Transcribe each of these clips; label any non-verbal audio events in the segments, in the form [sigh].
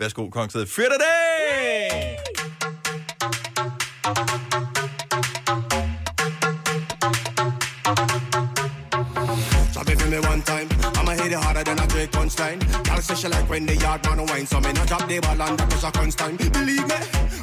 Værsgo, Kongsted. Fyr det dag! Drop it for me one time. I'ma hit it harder than a Drake punchline. Girl say she like when the yard man wine, so me not drop the ball under pressure constant. Believe me,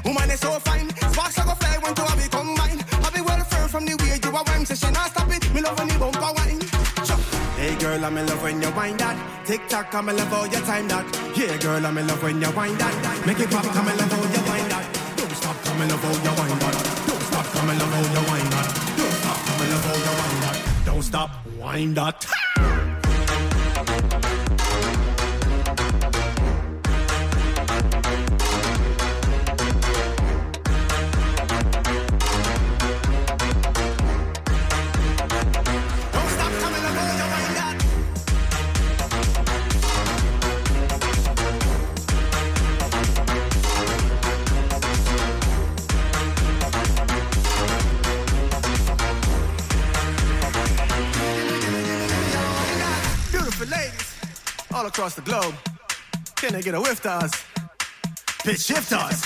woman is so fine. Sparks like go fly when two of we combine. I be well firm from the way you a wine, say she not stop it. Me love when you bumper wine. Chuck. Hey girl, I'm in love when you wind that. Tick tock, I'm in love how you time that. Yeah, girl, I'm in love when you wind that. Make it pop, I'm in love how you wind that. Don't stop, I'm in love how you wind that. Don't stop, I'm in love how you wind that. Don't stop, I'm in love how you wind that. Don't stop, wind that. Across the globe. Can I get a whiff to us? Pitch shift us.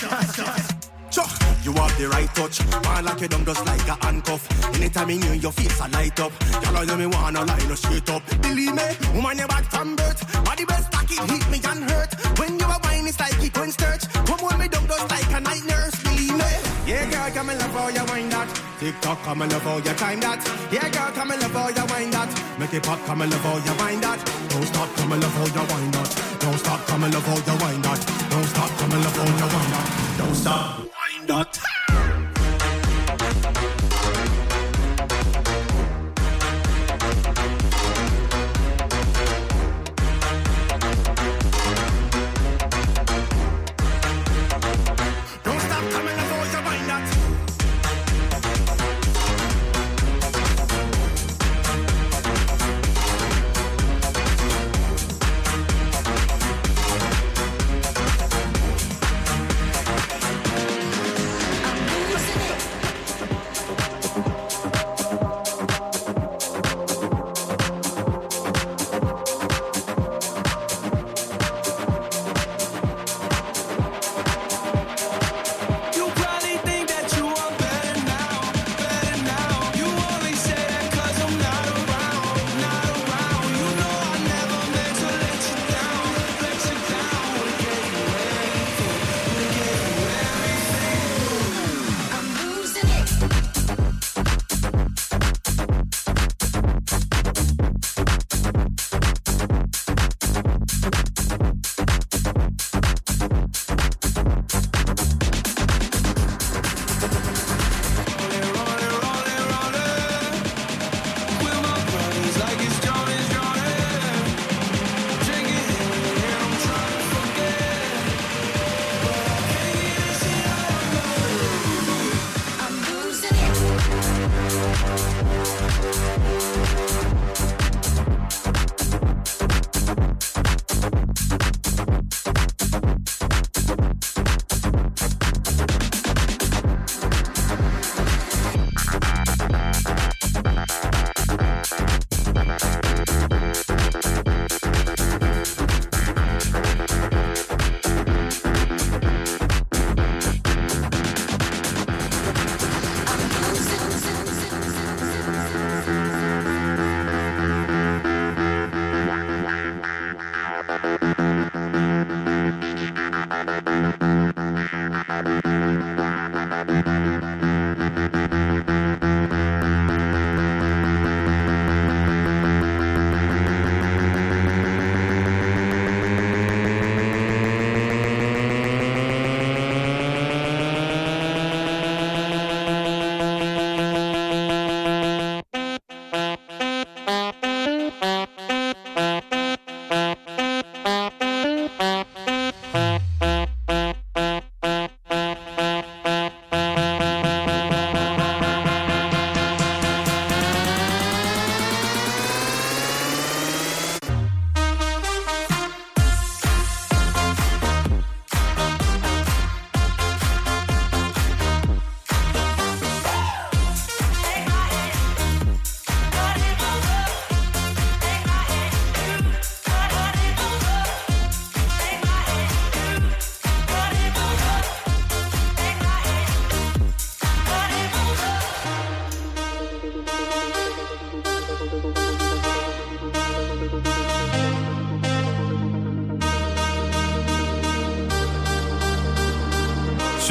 Chuck, you have the right touch. Man like you dumb just like a handcuff. Anytime you, your face a light up. Y'all know me wanna line up straight up. Believe me, woman you bad from birth. Body best stack it, hit me and hurt. When you a wine, it's like it went sturch. Come on, me dumb just like a night nurse. Believe me. Yeah, girl, come and love how you wind that. Tick tock, come and love how you time that. Yeah, girl, come and love how you wind that. Make it pop, come and love how you wind that. Don't stop, come and love how you wind that. Don't stop, come and love how you wind that. Don't stop, come and love how you wind that. Don't stop, that.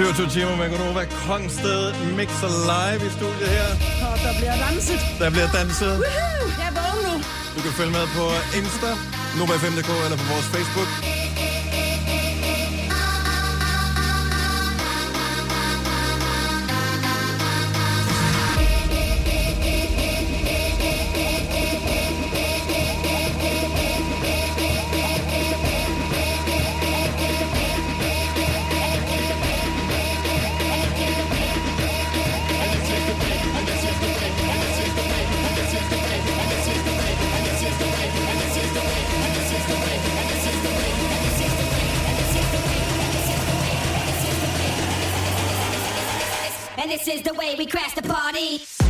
27 timer med Gunova Kongsted mixer live i studiet her. Og der bliver danset. Der bliver danset. Woohoo! Jeg er vågen nu. Du kan følge med på Insta, Nova5.dk eller på vores Facebook. this is the way we crash the party.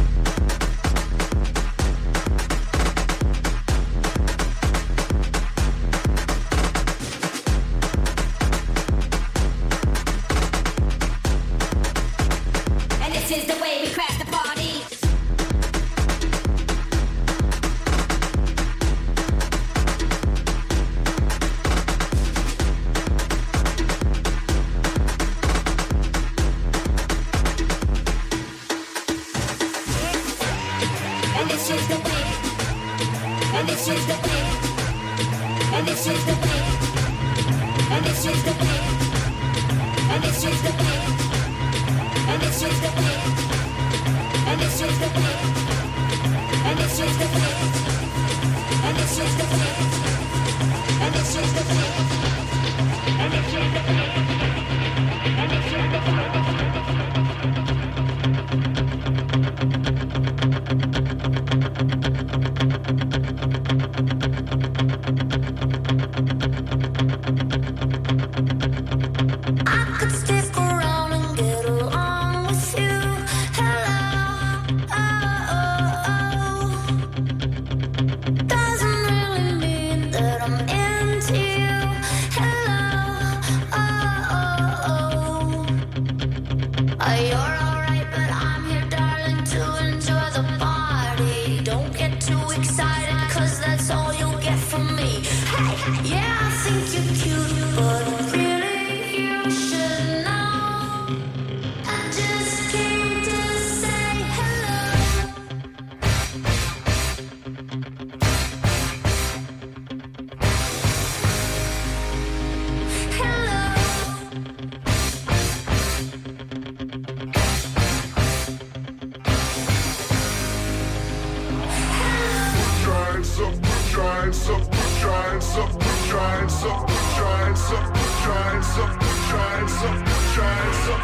Boom!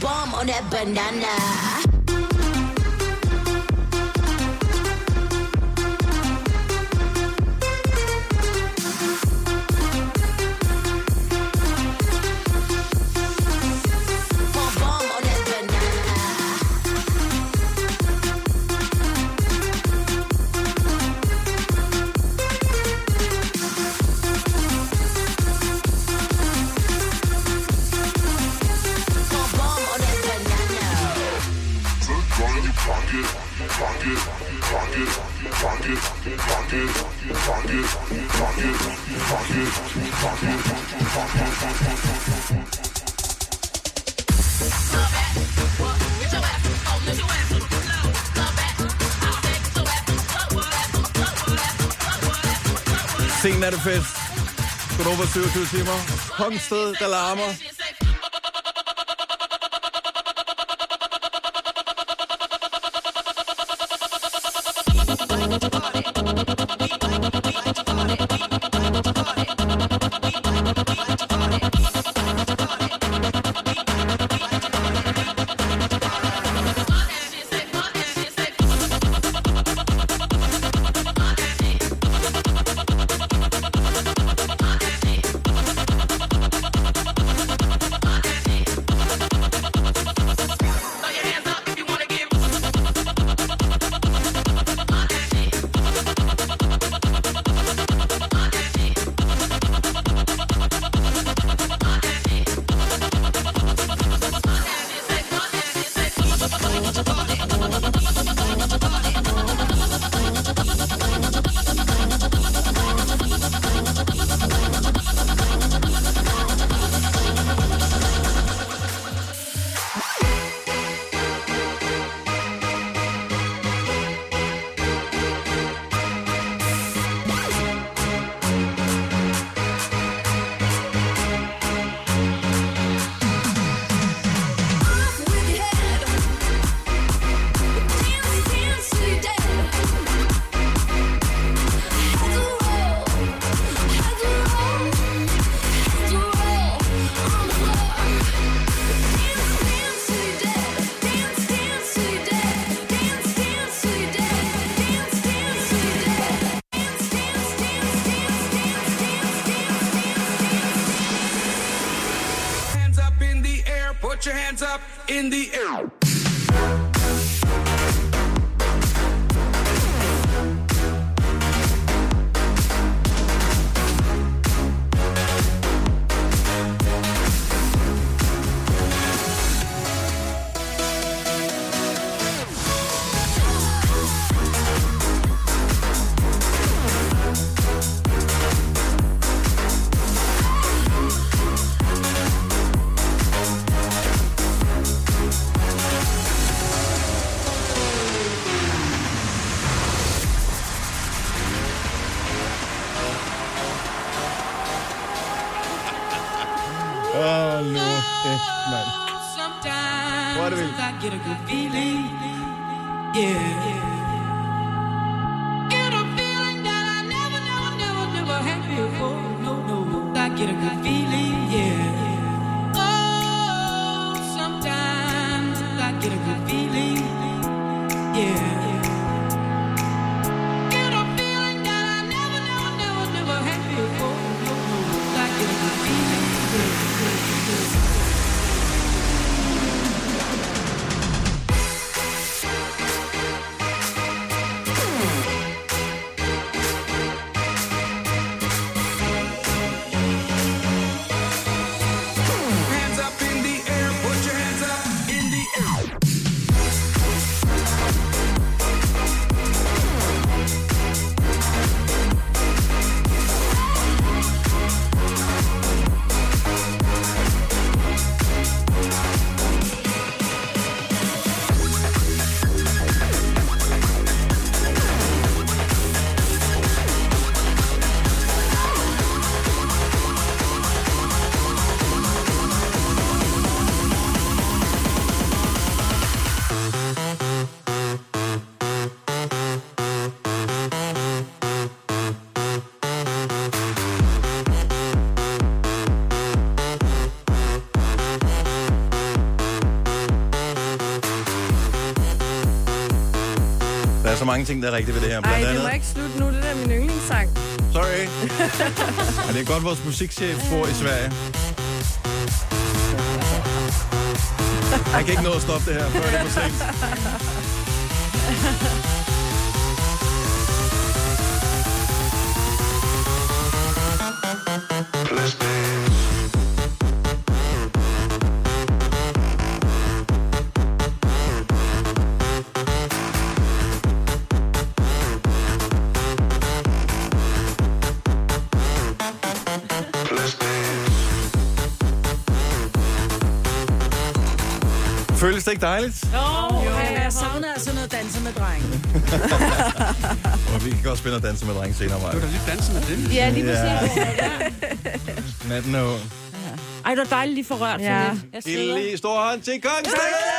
Boom! on that banana. Sen er det fest. Godt over 27 timer. Kongsted, der larmer. In the air. Sometimes det vildt. I get a good feeling. Yeah. Get a feeling that I never, never, never, never had before. No, no, no. I get a good feeling. Yeah. Oh, sometimes I get a good feeling. Mange ting, der er rigtige ved det her. Ej, Blandt det andet, må ikke slutte nu. Det er min yndlingssang. Sorry. [laughs] Men det er godt, vores musikchef bor i Sverige. Han kan ikke nå at stoppe det her, før det er for sent. [laughs] Føles det ikke dejligt? Jo, jeg savner altså noget danse med drenge. [laughs] Og vi kan godt spille og danse med drenge senere, Du er Maja. da lidt danse med dem. Ja, lige præcis. Natten er ung. Ej, det var dejligt lige for rørt. Ja. Ja. Jeg sveder. Lille stor hånd til Kongsted!